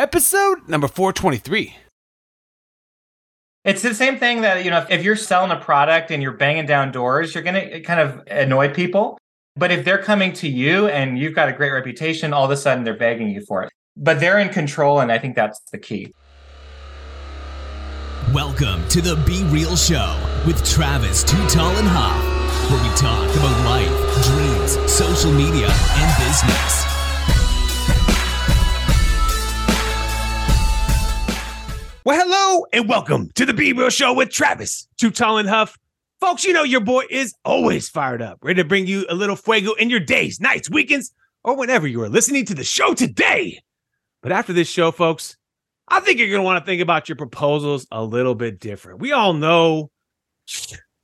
episode number 423. It's the same thing that, you know, if, if you're selling a product and you're banging down doors, you're going to kind of annoy people. But if they're coming to you and you've got a great reputation, all of a sudden they're begging you for it. But they're in control. And I think that's the key. Welcome to the Be Real Show with Travis Too Tall and Huff, where we talk about life, dreams, social media, and business. Well, hello and welcome to the Be Real Show with Travis, Too Tall and Huff. Folks, you know your boy is always fired up, ready to bring you a little fuego in your days, nights, weekends, or whenever you are listening to the show today. But after this show, folks, I think you're going to want to think about your proposals a little bit different. We all know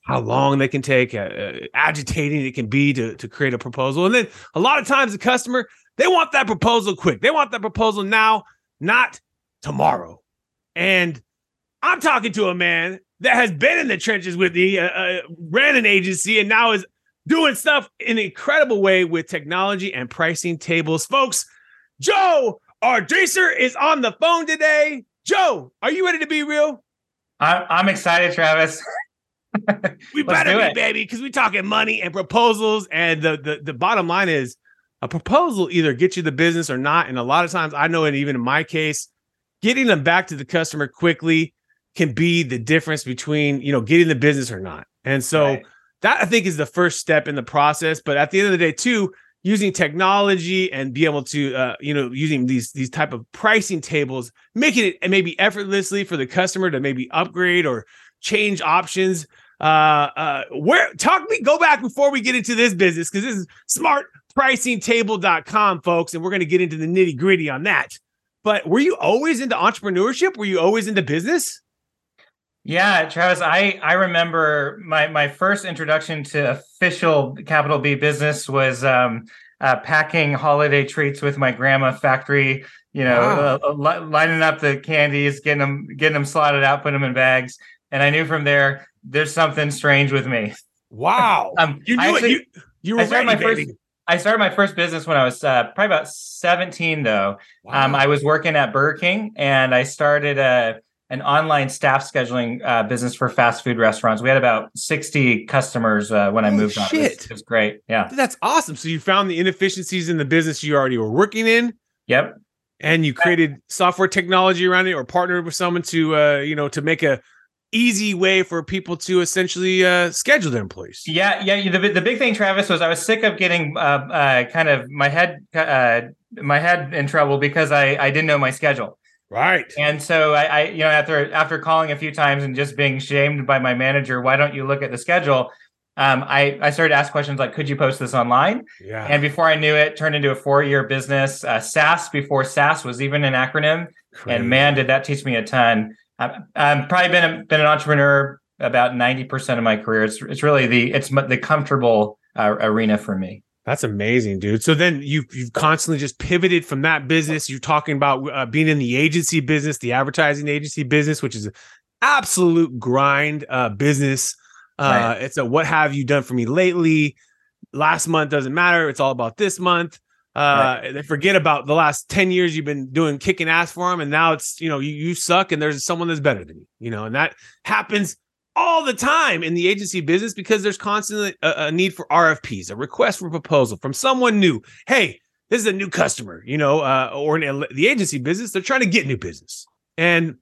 how long they can take, uh, uh, agitating it can be to, to create a proposal. And then a lot of times the customer, they want that proposal quick. They want that proposal now, not tomorrow. And I'm talking to a man that has been in the trenches with me, uh, uh, ran an agency, and now is doing stuff in an incredible way with technology and pricing tables. Folks, Joe Ardracer is on the phone today. Joe, are you ready to be real? I'm, I'm excited, Travis. we better be, it. baby, because we're talking money and proposals. And the, the the bottom line is a proposal either gets you the business or not. And a lot of times I know, and even in my case, getting them back to the customer quickly can be the difference between you know getting the business or not. And so right. that I think is the first step in the process. But at the end of the day, too, using technology and be able to uh, you know using these these type of pricing tables, making it maybe effortlessly for the customer to maybe upgrade or change options. Uh, uh, where talk me go back before we get into this business because this is smartpricingtable.com, folks, and we're going to get into the nitty gritty on that. But were you always into entrepreneurship? Were you always into business? Yeah, Travis, I I remember my my first introduction to official capital B business was um, uh, packing holiday treats with my grandma factory. You know, wow. uh, li- lining up the candies, getting them getting them slotted out, putting them in bags, and I knew from there there's something strange with me. Wow, um, you knew actually, it. You, you were ready, my baby. first I started my first business when I was uh, probably about 17, though. Um, wow. Um, I was working at Burger King and I started a, an online staff scheduling uh, business for fast food restaurants. We had about 60 customers uh, when I moved shit. on. It was, it was great. Yeah. That's awesome. So you found the inefficiencies in the business you already were working in. Yep. And you created software technology around it or partnered with someone to, uh, you know, to make a easy way for people to essentially uh, schedule their employees. Yeah, yeah. The, the big thing, Travis, was I was sick of getting uh, uh, kind of my head uh, my head in trouble because I I didn't know my schedule. Right. And so I, I, you know, after after calling a few times and just being shamed by my manager, why don't you look at the schedule? Um, I I started to ask questions like, could you post this online? Yeah. And before I knew it, turned into a four year business. Uh, SaaS before SaaS was even an acronym, Crazy. and man, did that teach me a ton. I've, I've probably been a, been an entrepreneur about 90% of my career. It's, it's really the, it's the comfortable uh, arena for me. That's amazing, dude. So then you've you've constantly just pivoted from that business. You're talking about uh, being in the agency business, the advertising agency business, which is an absolute grind uh, business. Uh, right. It's a what have you done for me lately? Last month doesn't matter. It's all about this month. Uh, right. They forget about the last 10 years you've been doing kicking ass for them. And now it's, you know, you, you suck and there's someone that's better than you, you know, and that happens all the time in the agency business because there's constantly a, a need for RFPs, a request for proposal from someone new. Hey, this is a new customer, you know, uh, or in the agency business, they're trying to get new business. And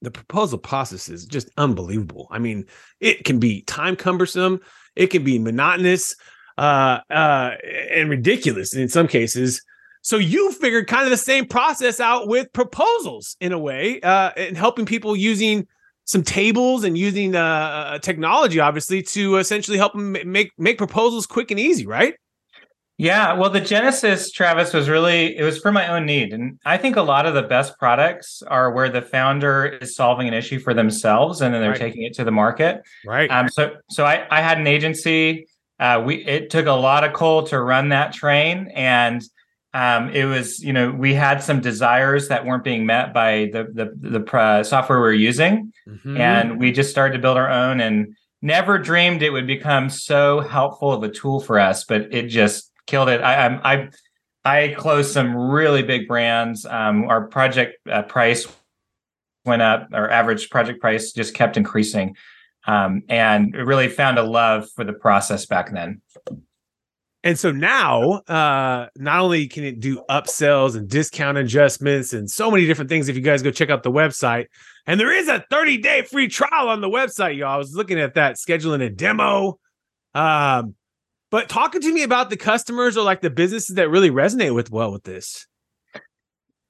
the proposal process is just unbelievable. I mean, it can be time cumbersome, it can be monotonous uh, uh, and ridiculous in some cases. So you figured kind of the same process out with proposals in a way, uh, and helping people using some tables and using uh, uh technology, obviously, to essentially help them make make proposals quick and easy, right? Yeah, well, the genesis, Travis, was really it was for my own need, and I think a lot of the best products are where the founder is solving an issue for themselves, and then they're right. taking it to the market. Right. Um. So, so I I had an agency uh, we it took a lot of coal to run that train, and um, it was you know we had some desires that weren't being met by the the, the uh, software we were using, mm-hmm. and we just started to build our own, and never dreamed it would become so helpful of a tool for us, but it just killed it. I, I'm I I closed some really big brands. Um, our project uh, price went up, our average project price just kept increasing. Um, and really found a love for the process back then. And so now, uh, not only can it do upsells and discount adjustments and so many different things, if you guys go check out the website, and there is a 30 day free trial on the website, y'all. I was looking at that, scheduling a demo. Um, but talking to me about the customers or like the businesses that really resonate with well with this.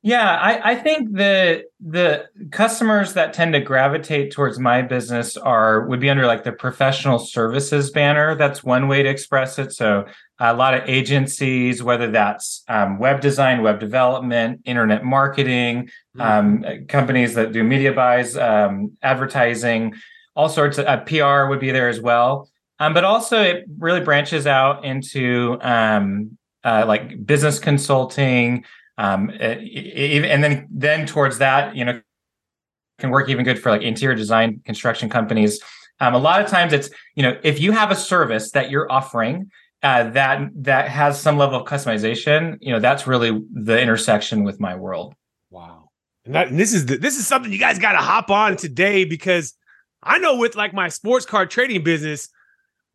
Yeah, I, I think the the customers that tend to gravitate towards my business are would be under like the professional services banner. That's one way to express it. So a lot of agencies, whether that's um, web design, web development, internet marketing, mm-hmm. um, companies that do media buys, um, advertising, all sorts of uh, PR would be there as well. Um, but also, it really branches out into um, uh, like business consulting, um, and then then towards that, you know, can work even good for like interior design construction companies. Um, a lot of times, it's you know, if you have a service that you're offering uh, that that has some level of customization, you know, that's really the intersection with my world. Wow, and, that, and this is the, this is something you guys got to hop on today because I know with like my sports card trading business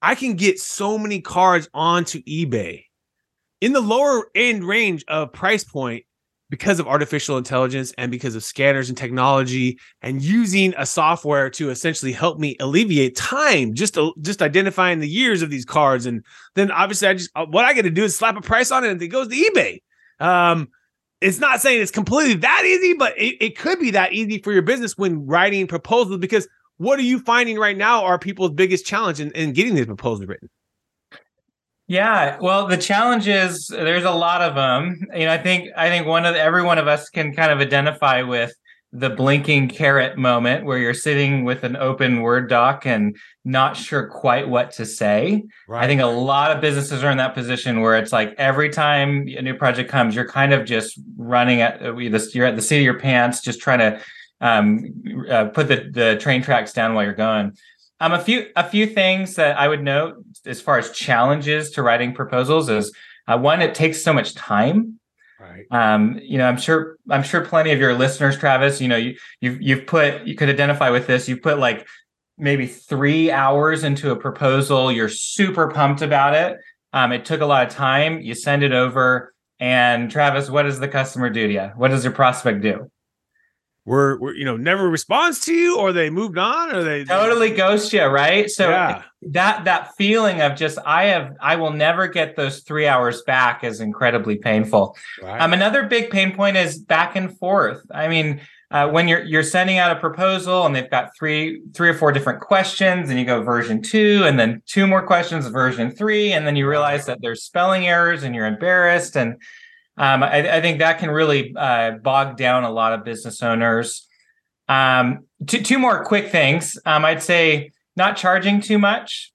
I can get so many cards onto eBay in the lower end range of price point because of artificial intelligence and because of scanners and technology and using a software to essentially help me alleviate time just to, just identifying the years of these cards and then obviously I just uh, what I got to do is slap a price on it and it goes to eBay. Um, it's not saying it's completely that easy, but it, it could be that easy for your business when writing proposals because what are you finding right now are people's biggest challenge in, in getting these proposals written? Yeah, well, the challenge is there's a lot of them. You know, I think I think one of the, every one of us can kind of identify with the blinking caret moment where you're sitting with an open Word doc and not sure quite what to say. Right. I think a lot of businesses are in that position where it's like every time a new project comes, you're kind of just running at you're at the seat of your pants, just trying to um, uh, put the, the train tracks down while you're going. Um, a few a few things that I would note as far as challenges to writing proposals is uh, one, it takes so much time. Right. Um, you know, I'm sure I'm sure plenty of your listeners, Travis, you know, you you've you've put you could identify with this. You put like maybe three hours into a proposal. You're super pumped about it. Um, it took a lot of time. You send it over, and Travis, what does the customer do to you? What does your prospect do? Were, were you know never responds to you or they moved on or they totally ghost you right so yeah. that that feeling of just i have i will never get those three hours back is incredibly painful right. um another big pain point is back and forth i mean uh, when you're you're sending out a proposal and they've got three three or four different questions and you go version two and then two more questions version three and then you realize that there's spelling errors and you're embarrassed and um, I, I, think that can really uh, bog down a lot of business owners. Um, two, two more quick things. Um, I'd say not charging too much,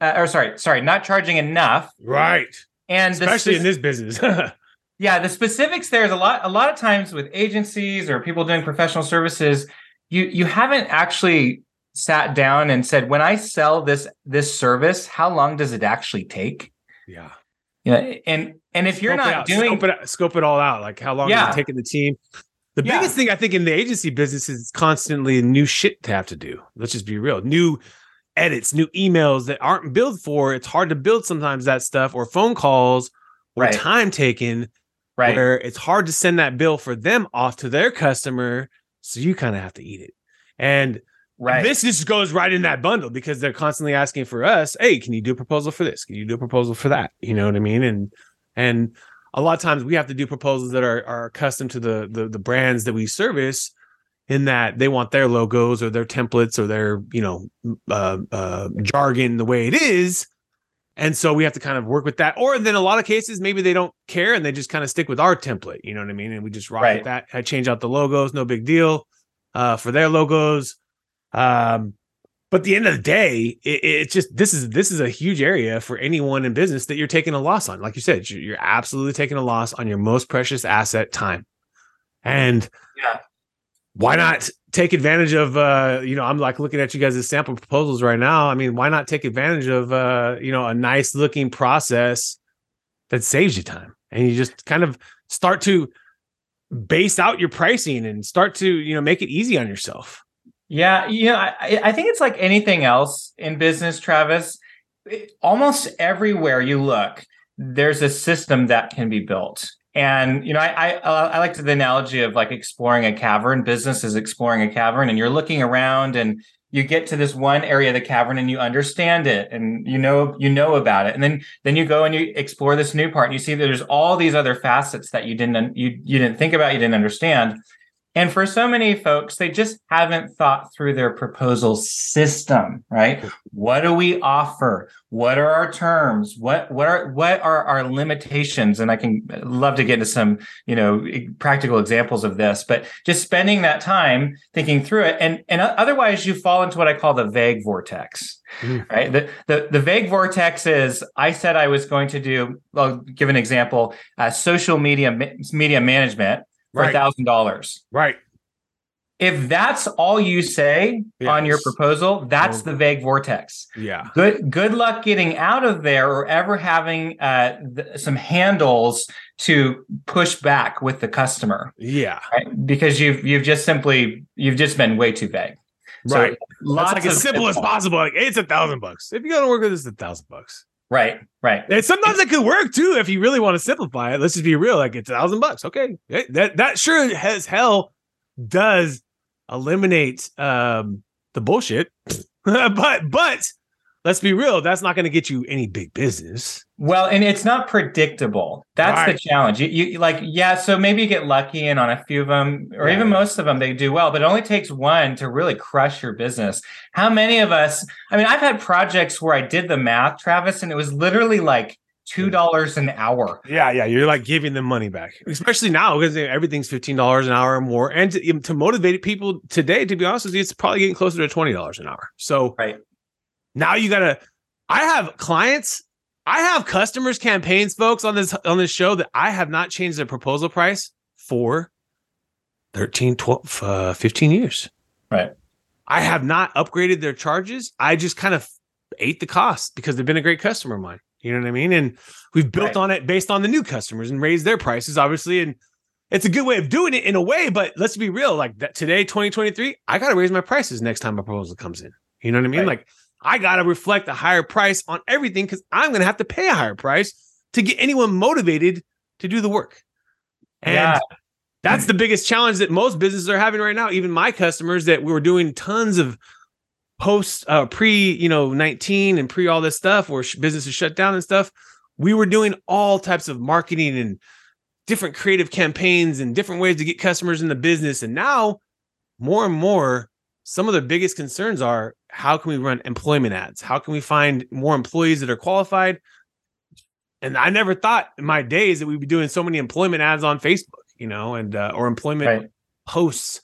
uh, or sorry, sorry, not charging enough. Right. And especially spe- in this business. yeah, the specifics there's a lot. A lot of times with agencies or people doing professional services, you you haven't actually sat down and said, when I sell this this service, how long does it actually take? Yeah. Yeah, and and if you're scope not doing scope it, scope it all out, like how long yeah. is it taking the team? The yeah. biggest thing I think in the agency business is constantly new shit to have to do. Let's just be real. New edits, new emails that aren't built for. It's hard to build sometimes that stuff or phone calls or right. time taken. Right. Where it's hard to send that bill for them off to their customer. So you kind of have to eat it. And Right. This just goes right in that bundle because they're constantly asking for us, hey, can you do a proposal for this? Can you do a proposal for that? You know what I mean? And and a lot of times we have to do proposals that are are accustomed to the the, the brands that we service in that they want their logos or their templates or their you know uh, uh, jargon the way it is and so we have to kind of work with that or then a lot of cases maybe they don't care and they just kind of stick with our template you know what i mean and we just rock right. with that i change out the logos no big deal uh, for their logos um but at the end of the day, it, it's just this is this is a huge area for anyone in business that you're taking a loss on. Like you said, you're, you're absolutely taking a loss on your most precious asset, time. And yeah, why not take advantage of uh, you know, I'm like looking at you guys' sample proposals right now. I mean, why not take advantage of uh, you know, a nice looking process that saves you time? and you just kind of start to base out your pricing and start to you know make it easy on yourself. Yeah, you know, I, I think it's like anything else in business, Travis. Almost everywhere you look, there's a system that can be built. And you know, I, I I like the analogy of like exploring a cavern. Business is exploring a cavern, and you're looking around and you get to this one area of the cavern and you understand it and you know you know about it and then then you go and you explore this new part and you see that there's all these other facets that you didn't you you didn't think about you didn't understand and for so many folks, they just haven't thought through their proposal system, right? What do we offer? What are our terms? What what are what are our limitations? And I can love to get into some, you know, practical examples of this, but just spending that time thinking through it. And and otherwise you fall into what I call the vague vortex. Mm. Right. The, the the vague vortex is I said I was going to do, I'll give an example, uh, social media media management for a thousand dollars. Right. If that's all you say yes. on your proposal, that's the vague vortex. Yeah. Good. Good luck getting out of there, or ever having uh, th- some handles to push back with the customer. Yeah. Right? Because you've you've just simply you've just been way too vague. So right. Lots like as simple as possible. Like hey, it's a thousand bucks. If you're gonna work with this, it's a thousand bucks. Right, right. And sometimes it could work too if you really want to simplify it. Let's just be real. Like it's a thousand bucks. Okay. That that sure as hell does eliminate um the bullshit. but but let's be real, that's not going to get you any big business. Well, and it's not predictable. That's right. the challenge. You, you, like, yeah, so maybe you get lucky and on a few of them, or yeah. even most of them, they do well, but it only takes one to really crush your business. How many of us? I mean, I've had projects where I did the math, Travis, and it was literally like two dollars an hour. Yeah, yeah, you're like giving them money back, especially now because everything's fifteen dollars an hour or more. And to, to, motivate people today, to be honest with you, it's probably getting closer to twenty dollars an hour. So right now you gotta. I have clients. I have customers campaigns, folks, on this on this show that I have not changed their proposal price for 13, 12, uh, 15 years. Right. I have not upgraded their charges. I just kind of ate the cost because they've been a great customer of mine. You know what I mean? And we've built right. on it based on the new customers and raised their prices, obviously. And it's a good way of doing it in a way, but let's be real. Like that today, 2023, I got to raise my prices next time a proposal comes in. You know what I mean? Right. Like I got to reflect a higher price on everything because I'm going to have to pay a higher price to get anyone motivated to do the work. And yeah. that's the biggest challenge that most businesses are having right now. Even my customers that we were doing tons of post uh, pre, you know, 19 and pre all this stuff where businesses shut down and stuff. We were doing all types of marketing and different creative campaigns and different ways to get customers in the business. And now more and more, some of the biggest concerns are how can we run employment ads? How can we find more employees that are qualified? And I never thought in my days that we'd be doing so many employment ads on Facebook, you know, and uh, or employment right. posts,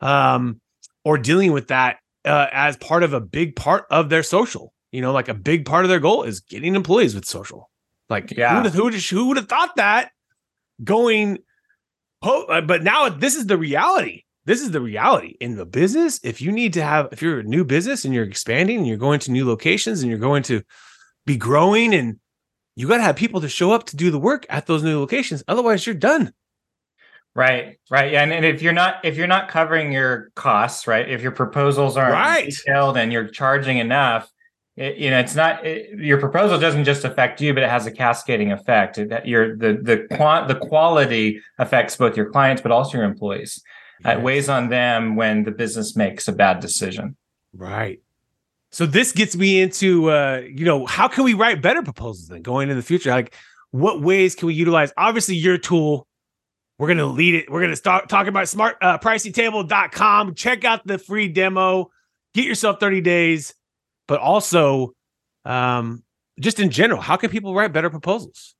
um, or dealing with that uh, as part of a big part of their social. You know, like a big part of their goal is getting employees with social. Like, yeah, who would have, who would have thought that going? Po- uh, but now this is the reality this is the reality in the business. If you need to have, if you're a new business and you're expanding and you're going to new locations and you're going to be growing and you got to have people to show up to do the work at those new locations. Otherwise, you're done. Right, right, yeah, and, and if you're not if you're not covering your costs, right, if your proposals aren't right. detailed and you're charging enough, it, you know, it's not it, your proposal doesn't just affect you, but it has a cascading effect. That your the the quant the quality affects both your clients, but also your employees. It weighs on them when the business makes a bad decision. Right. So this gets me into uh, you know, how can we write better proposals then going in the future? Like what ways can we utilize obviously your tool? We're going to lead it. We're going to start talking about smart uh, pricingtable.com. Check out the free demo. Get yourself 30 days, but also um just in general, how can people write better proposals?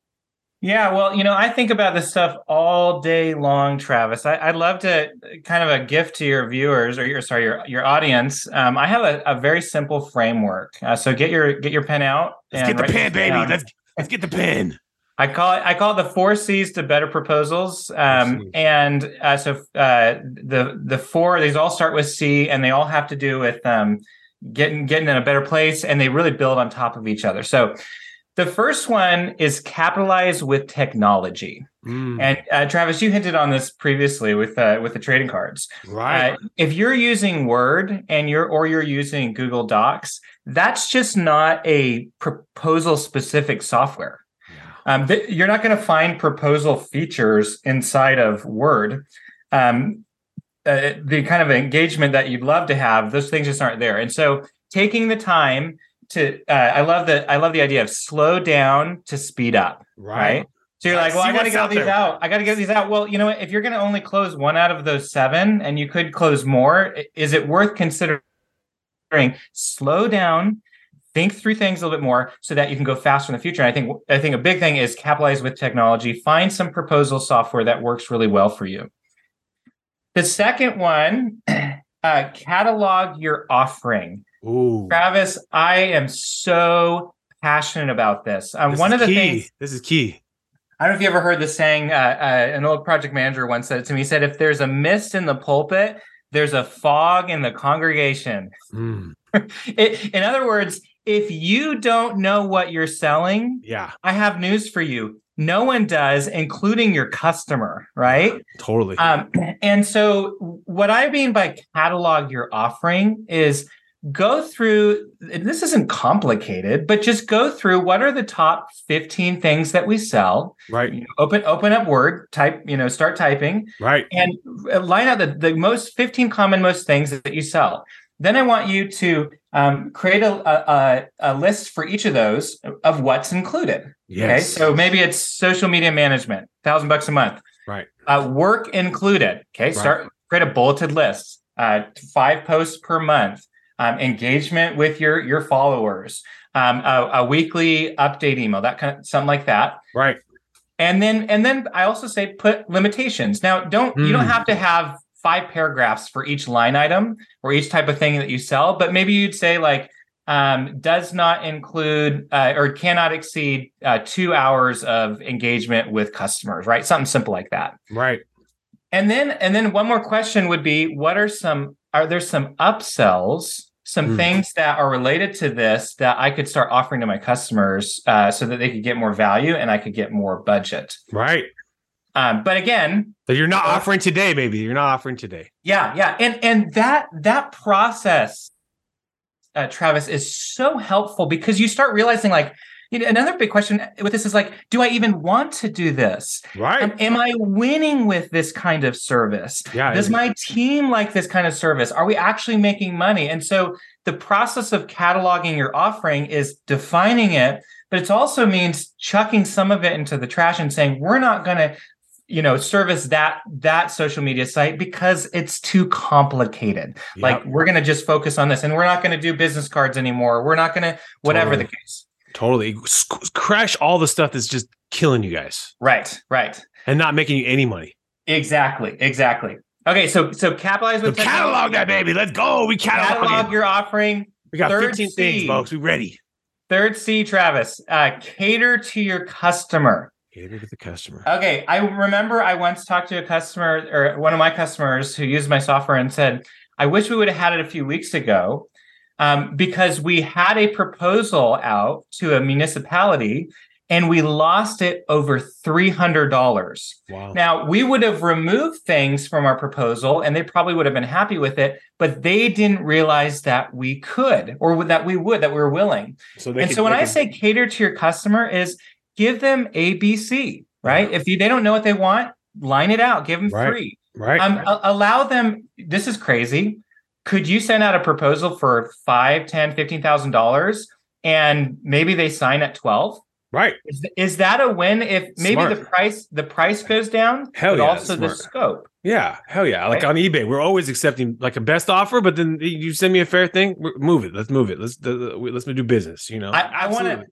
Yeah, well, you know, I think about this stuff all day long, Travis. I, would love to kind of a gift to your viewers or your sorry, your your audience. Um, I have a, a, very simple framework. Uh, so get your get your pen out. Let's get the pen, baby. Let's let's get the pen. I call it I call it the four C's to better proposals. Um, and uh, so uh, the the four these all start with C, and they all have to do with um, getting getting in a better place, and they really build on top of each other. So The first one is capitalize with technology. Mm, And uh, Travis, you hinted on this previously with uh, with the trading cards. right. Uh, if you're using Word and you're or you're using Google Docs, that's just not a proposal specific software. Yeah. Um, th- you're not going to find proposal features inside of Word. Um, uh, the kind of engagement that you'd love to have, those things just aren't there. And so, taking the time to, uh, I love the, I love the idea of slow down to speed up. Right. So you're Right, like, well, I got to get all these out. I got to get these out. Well, you know what? If you're going to only close one out of those seven, and you could close more, is it worth considering? Slow down, think through things a little bit more, so that you can go faster in the future. And I think I think a big thing is capitalize with technology. Find some proposal software that works really well for you. The second one, uh, catalog your offering. Ooh. Travis, I am so passionate about this. Um, This one of the key. things This is key. I don't know if you ever heard the saying. Uh, uh, an old project manager once said it to me. He said, "If there's a mist in the pulpit, there's a fog in the congregation." Mm, It, in other words, if you don't know what you're selling, yeah. I have news for you. No one does, including your customer, right? Totally. Um, and so, what I mean by catalog your offering is go through. and This isn't complicated, but just go through what are the top 15 things that we sell. right. You know, open open up Word, type, you know, start typing, Right. and line out the, the most 15 common most things that you sell. Then I want you to um, create a, a, a list for each of those of what's included. Okay, Yes. so maybe it's social media management, thousand bucks a month. Right. Uh, work included. Okay, start create a bulleted list. Uh, five posts per month. Um, engagement with your your followers. Um, a, a weekly update email. That kind of something like that. right. And then and then I also say put limitations. Now don't you don't Mm. have to have five paragraphs for each line item or each type of thing that you sell, but maybe you'd say like um, does not include uh, or cannot exceed uh, two hours of engagement with customers, right? Something simple like that. Right. And then and then one more question would be what are some are there some upsells, some Hmm. things that are related to this that I could start offering to my customers uh, so that they could get more value and I could get more budget. Right. Um, but again, That you're not offering today, maybe. You're not offering today. yeah, yeah, and and that that process, uh, Travis, is so helpful because you start realizing like. You know, another big question with this is like, do I even want to do this? Right. Am, am I winning with this kind of service? yeah. Does my team like this kind of service? Are we actually making money? And so the process of cataloging your offering is defining it, but it also means chucking some of it into the trash and saying, we're not going to you know service that that social media site because it's too complicated Yep. like we're going to just focus on this and we're not going to do business cards anymore we're not going to whatever the case totally crash all the stuff that's just killing you guys right right and not making you any money. exactly exactly okay so so capitalize So with catalog that baby. Let's go. We catalog. catalog your offering We got third 15 things, C. folks. We ready. Third C, Travis, uh, cater to your customer. Cater to the customer. Okay, I remember I once talked to a customer or one of my customers who used my software and said, "I wish we would have had it a few weeks ago." Um, because we had a proposal out to a municipality and we lost it over $300. wow. Now, we would have removed things from our proposal and they probably would have been happy with it, but they didn't realize that we could or that we would, that we were willing. so they and could- so when I could- say cater to your customer is give them ABC, right? If you, they don't know what they want, line it out, give them Right. three. right. Um, a- allow them, this is crazy. Could you send out a proposal for five, ten, fifteen thousand dollars and maybe they sign at 12? right. Is, is that a win if maybe Smart. the price the price goes down, Hell but yeah, also the scope? Yeah. Hell yeah. Like on eBay, we're always accepting like a best offer, but then you send me a fair thing. Move it. Let's move it. Let's let's do business. You know. I, I want to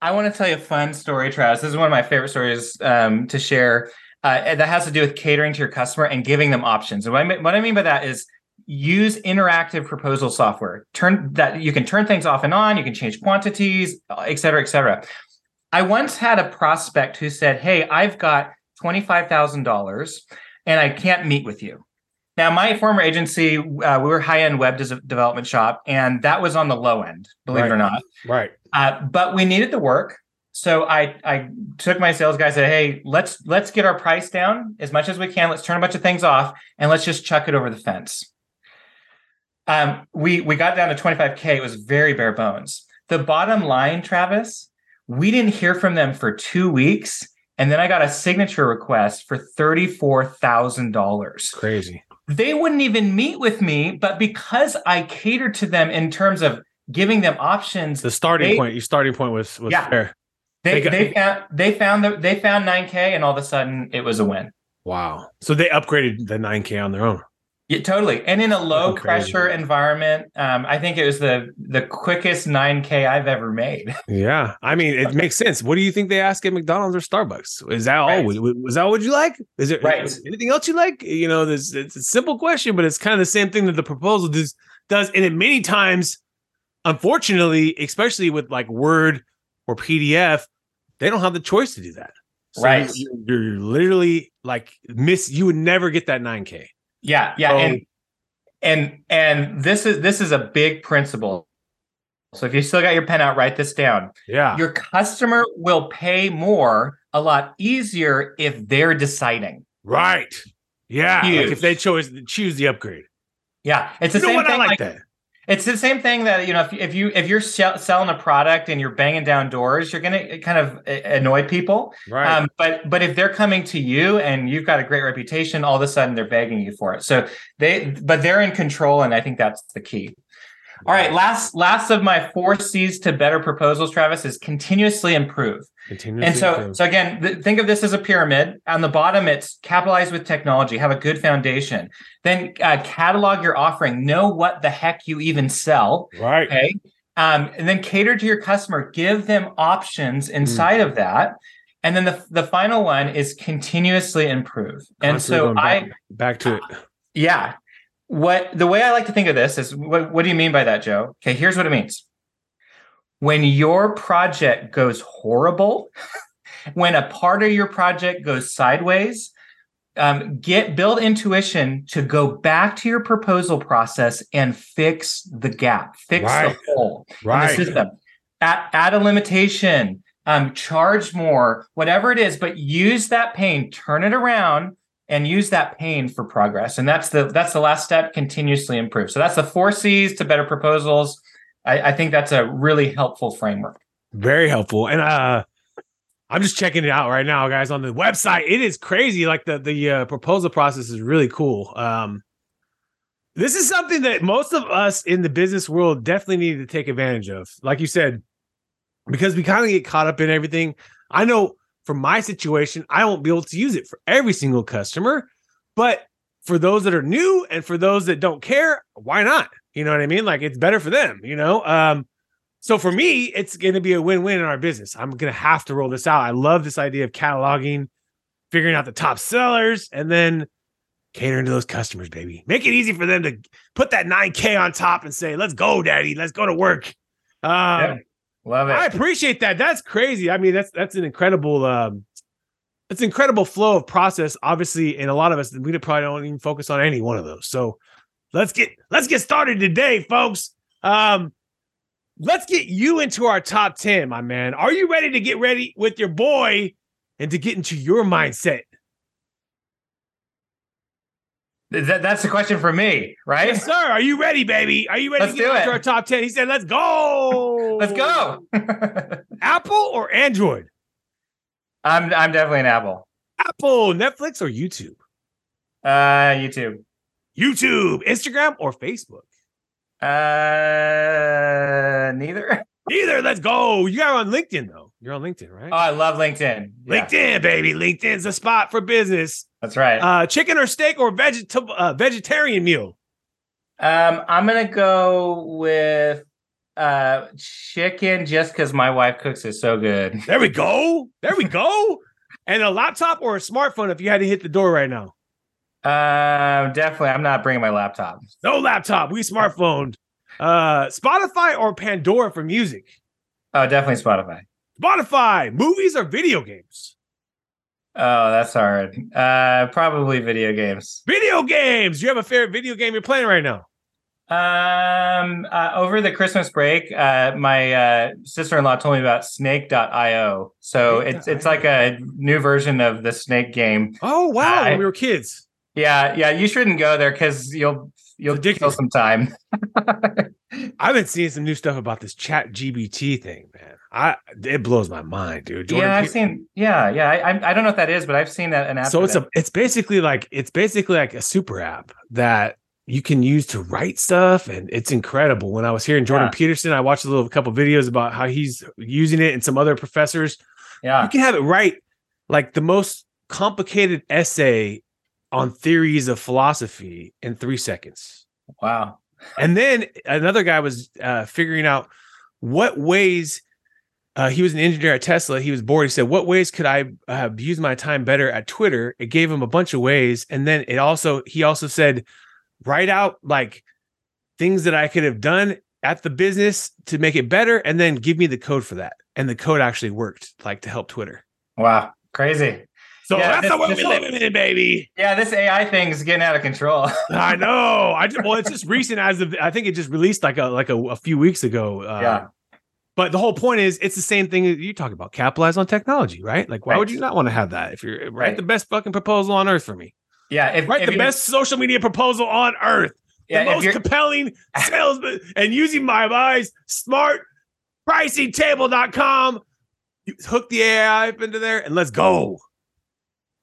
I want to tell you a fun story, Travis. This is one of my favorite stories um, to share. Uh, that has to do with catering to your customer and giving them options. And what I mean, what I mean by that is use interactive proposal software. Turn that you can turn things off and on. You can change quantities, et cetera, et cetera. I once had a prospect who said, "Hey, I've got twenty five thousand dollars, and I can't meet with you." Now, my former agency, uh, we were high end web des- development shop, and that was on the low end, believe it or not. Right. Uh, but we needed the work. so I I took my sales guy and said, hey, let's let's get our price down as much as we can. Let's turn a bunch of things off and let's just chuck it over the fence. Um, we we got down to 25k. It was very bare bones. The bottom line, Travis, we didn't hear from them for two weeks, and then I got a signature request for thirty four thousand dollars. Crazy. They wouldn't even meet with me, but because I catered to them in terms of giving them options, The starting They- point, your starting point was was Yeah. fair. they they got- they found they found the, they found 9k, and all of a sudden it was a win. Wow. So they upgraded the 9K on their own. Yeah, totally. And in a low pressure environment, um, I think it was the the quickest 9k I've ever made. Yeah. I mean, it makes sense. What do you think they ask at McDonald's or Starbucks? Is that all? Right. Was, was that what you like? Is it Right. anything else you like? You know, this it's a simple question, but it's kind of the same thing that the proposal does does. And it many times, unfortunately, especially with like Word or PDF, they don't have the choice to do that. So Right. You're, you're literally like miss. You would never get that 9K. Yeah, yeah, and and and this is this is a big principle. So if you still got your pen out, write this down. Yeah. Your customer will pay more a lot easier if they're deciding. right. Yeah. Like if they chose choose the upgrade. Yeah, it's the You know same what? I thing. like like- that. It's the same thing that you know if, if you if you're sell, selling a product and you're banging down doors, you're gonna kind of annoy people. Right. Um, but but if they're coming to you and you've got a great reputation, all of a sudden they're begging you for it. So they but they're in control, and I think that's the key. All right, last last of my four C's to better proposals, Travis, is continuously improve. Continuously And so improve. so again, th- think of this as a pyramid. On the bottom, it's capitalize with technology, have a good foundation. Then uh, catalog your offering, know what the heck you even sell. right. Okay. Um, and then cater to your customer, give them options Mm. inside of that. And then the, the final one is continuously improve. And so I, back, back to it. yeah, what the way I like to think of this is what, what do you mean by that, Joe? Okay, here's what it means. When your project goes horrible, when a part of your project goes sideways, um, get build intuition to go back to your proposal process and fix the gap, fix Right. the hole in the system. Add, add a limitation, um, charge more, whatever it is, but use that pain, turn it around, and use that pain for progress. And that's the that's the last step. Continuously improve. So that's the four C's to better proposals. I, I think that's a really helpful framework. Very helpful. And uh I'm just checking it out right now, guys, on the website. It is crazy. Like the the uh, proposal process is really cool. Um this is something that most of us in the business world definitely need to take advantage of. Like you said, because we kind of get caught up in everything. I know for my situation, I won't be able to use it for every single customer, but for those that are new and for those that don't care, why not? You know what I mean? Like it's better for them, you know? Um so for me, it's going to be a win-win in our business. I'm going to have to roll this out. I love this idea of cataloging, figuring out the top sellers, and then catering to those customers, baby. Make it easy for them to put that 9K on top and say, "Let's go, daddy. Let's go to work." Um, Yeah. Love it. I appreciate that. That's crazy. I mean, that's that's an incredible um it's incredible flow of process. Obviously, and a lot of us we probably don't even focus on any one of those. So let's get let's get started today, folks. Um let's get you into our top 10, my man. Are you ready to get ready with your boy and to get into your mindset? That- that's the question for me, right? Yes, sir. Are you ready, baby? Are you ready Let's to get do into it. our top 10? He said, let's go. Let's go. Apple or Android? I'm I'm definitely an Apple. Apple, Netflix or YouTube? Uh, YouTube. YouTube, Instagram, or Facebook? Uh, neither. neither. Let's go. You got on LinkedIn though. You're on LinkedIn, right? Oh, I love LinkedIn. Yeah, LinkedIn, baby. LinkedIn's the spot for business. that's right. Uh, chicken or steak or veget- uh, vegetarian meal? Um, I'm gonna go with uh chicken just because my wife cooks it so good. There we go. There we go. And a laptop or a smartphone if you had to hit the door right now. Um, definitely. I'm not bringing my laptop. No laptop. We smartphone. Uh, Spotify or Pandora for music? Oh, definitely Spotify. Spotify, movies or video games? Oh, that's hard. Uh, probably video games. Video games. You have a favorite video game you're playing right now? Um, uh, over the Christmas break, uh, my uh, sister-in-law told me about Snake.io. So it's it's like a new version of the Snake game. Oh wow! I- when we were kids. Yeah, yeah. You shouldn't go there because you'll you'll kill some time. I've been seeing some new stuff about this Chat GBT thing, man. I it blows my mind, dude. Jordan yeah, I've seen. Yeah, yeah. I, I don't know what that is, but I've seen that. An app. so it's that. a it's basically like it's basically like a super app that you can use to write stuff and it's incredible when i was hearing jordan Yeah. peterson i watched a little couple videos about how he's using it and some other professors yeah. you can have it write like the most complicated essay on theories of philosophy in three seconds Wow. and then another guy was uh, figuring out what ways uh, he was an engineer at Tesla. He was bored. He said, "What ways could I uh, use my time better at Twitter?" It gave him a bunch of ways, and then it also he also said, "Write out like things that I could have done at the business to make it better, and then give me the code for that." And the code actually worked, like to help Twitter. Wow. Crazy. So Yeah, that's this- the this- we live in, baby. Yeah, this AI thing is getting out of control. I know. I just, well, it's just recent as of I think it just released like a like a, a few weeks ago. Uh, Yeah. But the whole point is, it's the same thing that you talk about. Capitalize on technology, right? Like, why would you not want to have that? If you're write Right. the best fucking proposal on earth for me, yeah. If, write if the best social media proposal on earth, Yeah. the most compelling salesman, and using my advice, smart pricingtable.com. You hook the AI up into there and let's go.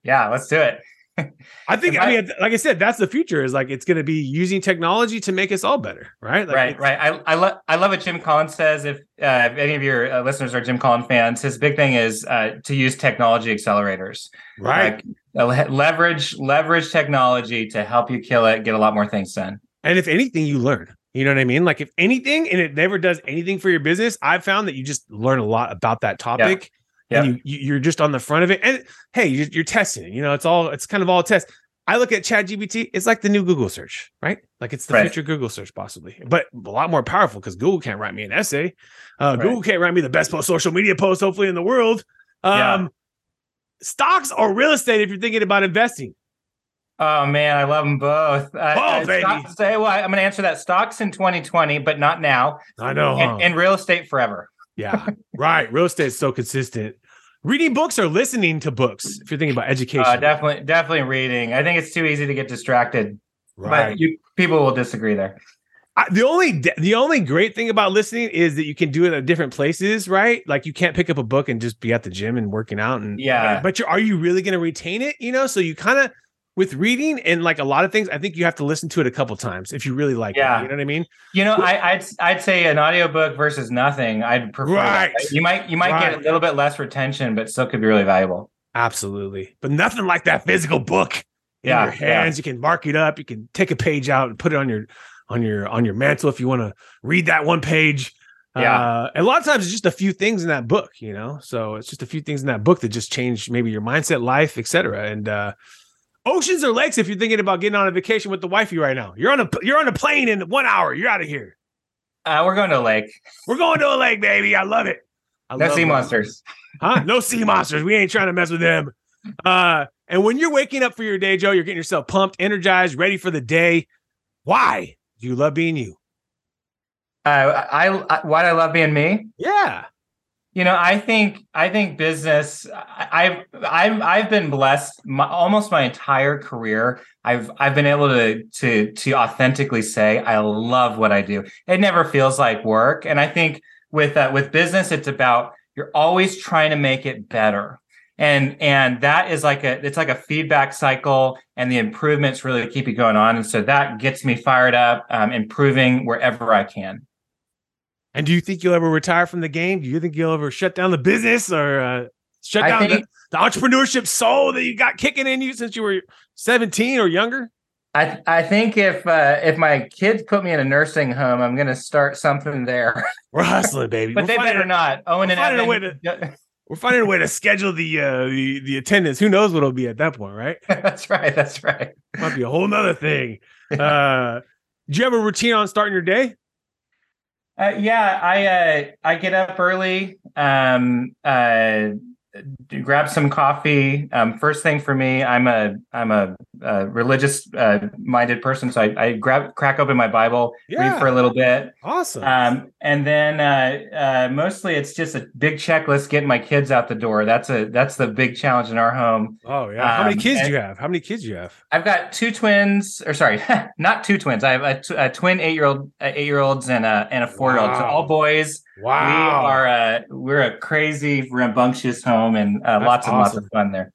Yeah. Let's do it. I think, I I- mean, like I said, that's the future. Is like it's going to be using technology to make us all better, right? Like right. Right. I I love I love what Jim Collins says. If uh, if any of your uh, listeners are Jim Collins fans, his big thing is uh, to use technology accelerators. right. Like, uh, leverage leverage technology to help you kill it, get a lot more things done. And if anything, you learn. You know what I mean? Like if anything, and it never does anything for your business, I've found that you just learn a lot about that topic. Yeah. And you, you you're just on the front of it. And hey, you're, you're testing it. You know, it's all it's kind of all a test. I look at Chat GBT, it's like the new Google search, right? Like it's the Right. future Google search, possibly, but a lot more powerful because Google can't write me an essay. Uh, Right. Google can't write me the best post social media post, hopefully, in the world. Um, Yeah. Stocks or real estate, if you're thinking about investing. Oh man, I love them both. Uh, Oh, uh, baby. stocks- say, well, I'm going to answer that. Stocks in 2020, but not now, I know. huh? and, and real estate forever. Yeah, right. Real estate is so consistent. Reading books or listening to books, if you're thinking about education. Uh, definitely, definitely reading. I think it's too easy to get distracted. right. But you people will disagree there. I, the only the only great thing about listening is that you can do it at different places, right? Like you can't pick up a book and just be at the gym and working out and Yeah. But you're, are you really going to retain it? You know, so you kind of with reading and like a lot of things, I think you have to listen to it a couple times if you really like Yeah. it. You know what I mean? You know, I, I'd I'd say an audiobook versus nothing. I'd prefer. that. Right. You might you might get a little bit less retention, but still could be really valuable. Absolutely. But nothing like that physical book in Yeah, your yeah. hands. You can mark it up. You can take a page out and put it on your on your on your mantle if you want to read that one page. Yeah. Uh, and a lot of times it's just a few things in that book, you know. So it's just a few things in that book that just change maybe your mindset, life, etc. And uh oceans or lakes if you're thinking about getting on a vacation with the wifey right now. You're on a you're on a plane in one hour. You're out of here. Uh, we're going to a lake. We're going to a lake, baby. I love it. I No love sea it. monsters. Huh? No sea monsters. We ain't trying to mess with them. Uh, and when you're waking up for your day, Joe, you're getting yourself pumped, energized, ready for the day. Why? Do you love being you? Uh, I, I why do I love being me? Yeah. You know, I think I think business. I've I've I've been blessed my, almost my entire career. I've I've been able to to to authentically say I love what I do. It never feels like work, and I think with uh, with business, it's about you're always trying to make it better, and and that is like a it's like a feedback cycle, and the improvements really keep you going on, and so that gets me fired up, um, improving wherever I can. And do you think you'll ever retire from the game? Do you think you'll ever shut down the business or uh, shut I down think- the, the entrepreneurship soul that you got kicking in you since you were 17 or younger? I I think if uh, if my kids put me in a nursing home, I'm going to start something there. We're hustling, baby. but We're they finding- better not. Owen we're and finding a Evan. way We're finding a way to schedule the uh the, the attendance. Who knows what it'll be at that point, right? that's right. That's right. Might be a whole nother thing. Uh do you have a routine on starting your day? Uh, yeah, I uh, I get up early. Um, uh, grab some coffee. Um, first thing for me, I'm a I'm a, a religious uh, minded person, so I, I, grab crack open my Bible, yeah. read for a little bit. Awesome. Um, and then uh, uh, mostly it's just a big checklist getting my kids out the door. That's a that's the big challenge in our home. Oh yeah. How many um, kids do you have? How many kids do you have? I've got two twins, or sorry, not two twins. I have a, t- a twin eight year old uh, eight year olds and a and a four year old. Wow. So all boys. Wow. We are a we're a crazy rambunctious home and uh, lots and lots of fun there.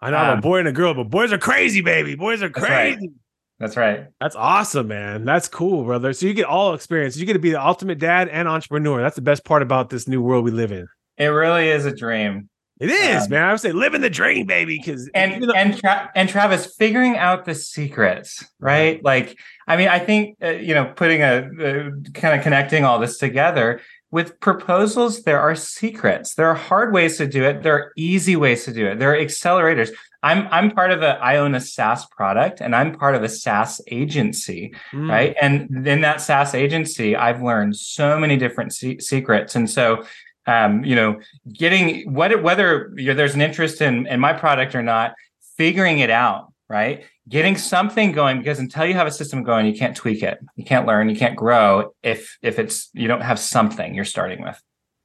I know um, I'm a boy and a girl, but boys are crazy, baby. Boys are crazy. That's right. That's right. That's awesome, man. That's cool, brother. So you get all experience. You get to be the ultimate dad and entrepreneur. That's the best part about this new world we live in. It really is a dream. It is, um, man. I would say living the dream, baby. Because and though- and Tra- and Travis figuring out the secrets, right? Like, I mean, I think uh, you know, putting a uh, kind of connecting all this together with proposals, there are secrets. There are hard ways to do it. There are easy ways to do it. There are accelerators. I'm I'm part of a I own a SaaS product and I'm part of a SaaS agency, mm. right? And in that SaaS agency, I've learned so many different se- secrets. And so um, you know, getting what whether there's an interest in in my product or not, figuring it out, right? Getting something going because until you have a system going, you can't tweak it, you can't learn, you can't grow if if it's you don't have something you're starting with.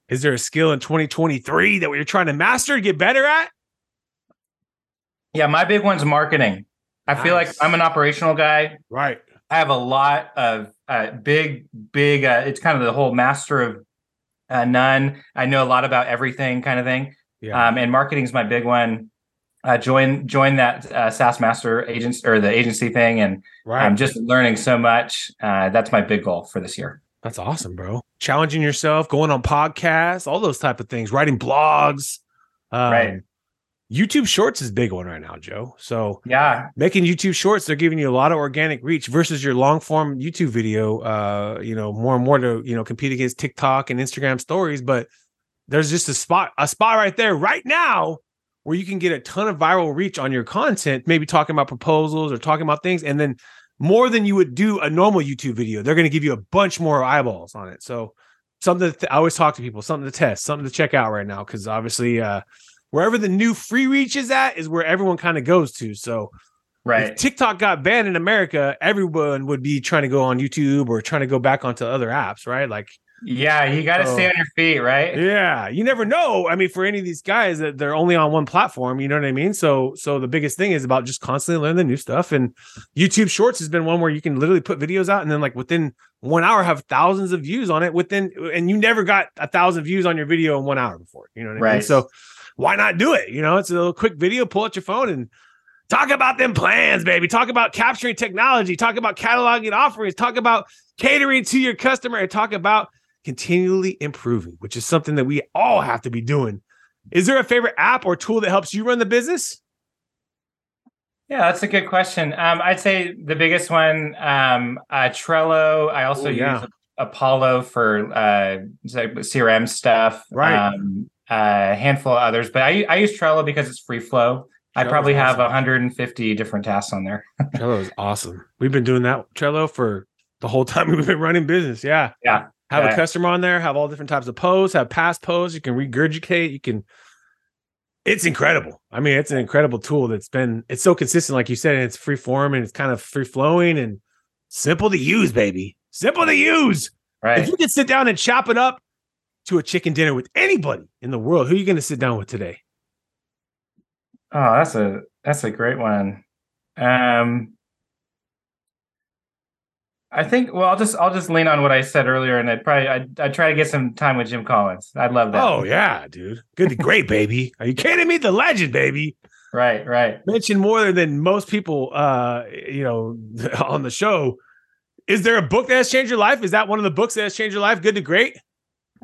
Is there a skill in 2023 that we are trying to master, get better at? Yeah, my big one's marketing. I nice. feel like I'm an operational guy. Right. I have a lot of uh, big, big. Uh, it's kind of the whole master of uh, none. I know a lot about everything kind of thing. Yeah. Um, and marketing is my big one. Uh, join join that uh, SaaS Master agents or the agency thing, and right. I'm just learning so much. Uh, that's my big goal for this year. That's awesome, bro. Challenging yourself, going on podcasts, all those type of things, writing blogs. Um, right. YouTube Shorts is big one right now, Joe. So yeah, making YouTube Shorts, they're giving you a lot of organic reach versus your long form YouTube video. Uh, you know, more and more to you know compete against TikTok and Instagram stories, but there's just a spot, a spot right there, right now, where you can get a ton of viral reach on your content. Maybe talking about proposals or talking about things, and then more than you would do a normal YouTube video. They're going to give you a bunch more eyeballs on it. So something that th- I always talk to people, something to test, something to check out right now, because obviously. uh wherever the new free reach is at is where everyone kind of goes to. So right. If TikTok got banned in America, everyone would be trying to go on YouTube or trying to go back onto other apps, right? Like yeah, you got to so, stay on your feet, right? Yeah, you never know. I mean, for any of these guys that they're only on one platform, you know what I mean? So, so the biggest thing is about just constantly learning the new stuff. And YouTube Shorts has been one where you can literally put videos out and then like within one hour have thousands of views on it. Within and you never got a thousand views on your video in one hour before. You know what I right. mean? So why not do it? You know, it's a little quick video, pull out your phone and talk about them plans, baby. Talk about capturing technology, talk about cataloging offerings, talk about catering to your customer, and talk about continually improving, which is something that we all have to be doing. Is there a favorite app or tool that helps you run the business? Yeah, that's a good question. Um, I'd say the biggest one, um, uh, Trello. I also Ooh, yeah. use Apollo for uh, CRM stuff. Right. Um, a handful of others, but I, I use Trello because it's free flow. I probably awesome. have 150 different tasks on there. Trello is awesome. We've been doing that Trello for the whole time we've been running business. Yeah. Yeah. Have yeah. a customer on there, have all different types of posts, have past posts. You can regurgitate. You can, it's incredible. I mean, it's an incredible tool that's been, it's so consistent, like you said, and it's free form and it's kind of free flowing and simple to use, baby. Simple to use. Right. If you could sit down and chop it up to a chicken dinner with anybody in the world, who are you going to sit down with today? Oh, that's a that's a great one. Um, I think. Well, I'll just I'll just lean on what I said earlier, and I'd probably I'd, I'd try to get some time with Jim Collins. I'd love that. Oh yeah, dude, good, to great, baby. Are you kidding me? The legend, baby. Right, right. Mentioned more than most people, uh, you know, on the show. Is there a book that has changed your life? Is that one of the books that has changed your life? Good to great.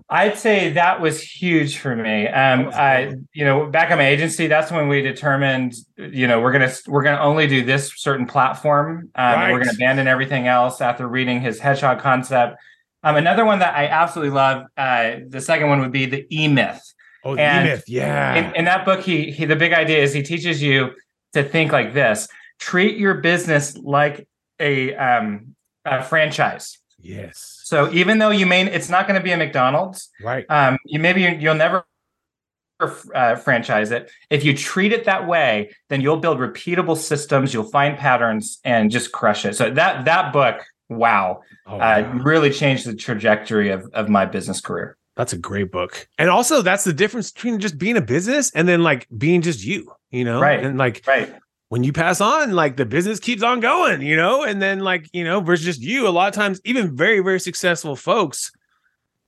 I'd say that was huge for me. Um, I, you know, back at my agency, that's when we determined, you know, we're gonna we're gonna only do this certain platform, um, right. and we're gonna abandon everything else after reading his hedgehog concept. Um, another one that I absolutely love. Uh, the second one would be the E Myth. Oh, and E Myth, yeah. In, in, that book, he he the big idea is he teaches you to think like this: treat your business like a um a franchise. Yes. So even though you may, it's not going to be a McDonald's, right? Um, you maybe you'll never uh, franchise it. If you treat it that way, then you'll build repeatable systems. You'll find patterns and just crush it. So that that book, wow, oh, uh, really changed the trajectory of of my business career. That's a great book. And also that's the difference between just being a business and then like being just you, you know? Right. And like right. When you pass on, like the business keeps on going, you know, and then like, you know, versus just you, a lot of times, even very, very successful folks,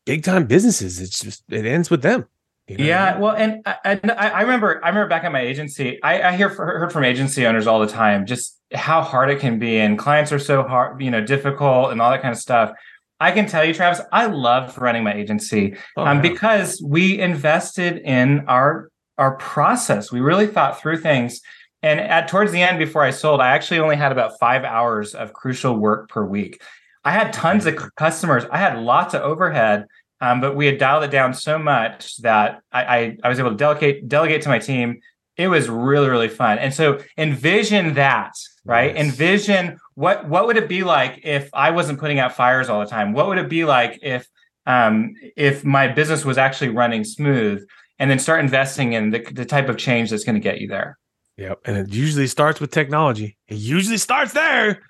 big time businesses, it's just it ends with them. You know yeah, well, and I, I, remember I remember back at my agency, I, I hear heard from agency owners all the time just how hard it can be, and clients are so hard, you know, difficult, and all that kind of stuff. I can tell you, Travis, I love running my agency oh, um, because we invested in our our process. We really thought through things. And at towards the end, before I sold, I actually only had about five hours of crucial work per week. I had tons of customers. I had lots of overhead, um, but we had dialed it down so much that I, I, I was able to delegate delegate to my team. It was really really fun. And so envision that, right? Envision what what would it be like if I wasn't putting out fires all the time? What would it be like if um, if my business was actually running smooth? And then start investing in the, the type of change that's going to get you there. Yep, and it usually starts with technology. It usually starts there.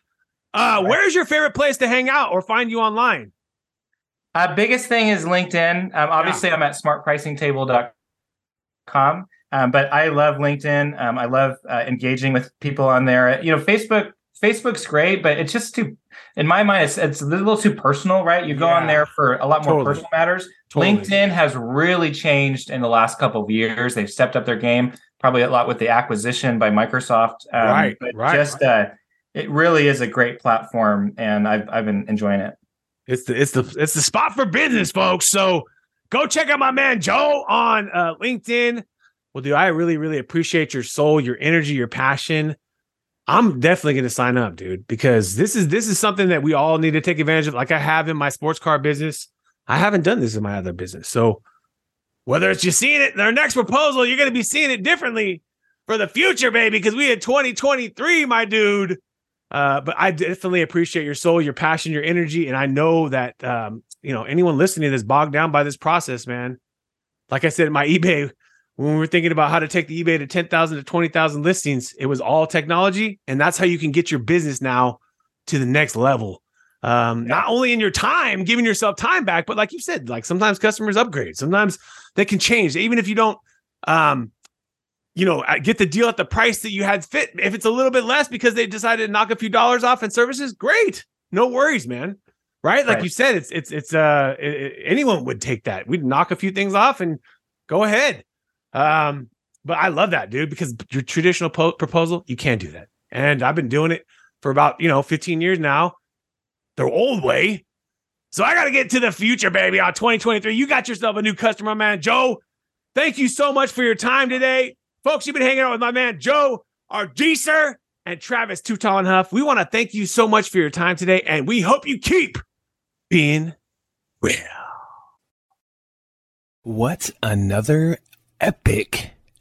Uh. Where's your favorite place to hang out or find you online? Uh, biggest thing is LinkedIn. Um, obviously, yeah. I'm at smartpricingtable.com, um, but I love LinkedIn. Um, I love uh, engaging with people on there. You know, Facebook Facebook's great, but it's just too, in my mind, it's it's a little too personal, right? You go yeah. on there for a lot more totally. personal matters. Totally. LinkedIn has really changed in the last couple of years. They've stepped up their game, probably a lot with the acquisition by Microsoft. Um, right, right. Just uh, it really is a great platform, and I've I've been enjoying it. It's the it's the it's the spot for business, folks. So go check out my man Joe on uh, LinkedIn. Well, dude, I really really appreciate your soul, your energy, your passion I'm definitely going to sign up, dude, because this is this is something that we all need to take advantage of. Like I have in my sports car business, I haven't done this in my other business. So whether it's you seeing it in our next proposal, you're going to be seeing it differently for the future, baby, because we had 2023, my dude. Uh, but I definitely appreciate your soul, your passion, your energy, and I know that um, you know anyone listening that's bogged down by this process, man. Like I said, my eBay when we were thinking about how to take the eBay to 10,000 to 20,000 listings, it was all technology. And that's how you can get your business now to the next level. Um, yeah. Not only in your time, giving yourself time back, but like you said, like sometimes customers upgrade. Sometimes they can change. Even if you don't, um, you know, get the deal at the price that you had fit. If it's a little bit less because they decided to knock a few dollars off in services, great. No worries, man. Right? Like right. you said, it's it's it's uh it, anyone would take that. We'd knock a few things off and go ahead. Um, but I love that, dude, because your traditional po- proposal, you can't do that. And I've been doing it for about, you know, 15 years now, the old way. So I got to get to the future, baby. On 2023, you got yourself a new customer, man. Joe, thank you so much for your time today. Folks, you've been hanging out with my man, Joe Ardeeser and Travis Too Tall and Huff. We want to thank you so much for your time today, and we hope you keep being real. What another epic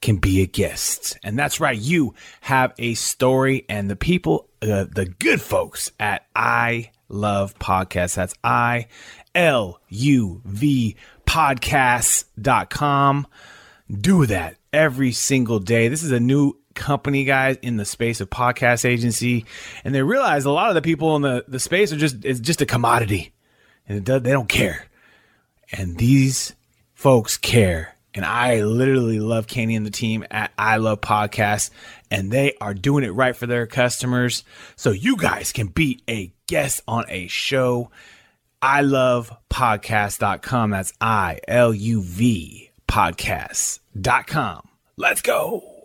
can be a guest. And that's right, you have a story, and the people, uh, the good folks at I Love Podcasts, that's I L U V podcasts.com. Do that every single day. This is a new company, guys, in the space of podcast agency, and they realize a lot of the people in the, the space are just it's just a commodity, and does, they don't care. And these folks care and I literally love Kenny and the team at I Love Podcasts, and they are doing it right for their customers. So you guys can be a guest on a show. I love podcast.com. That's I L U V podcast.com. Let's go.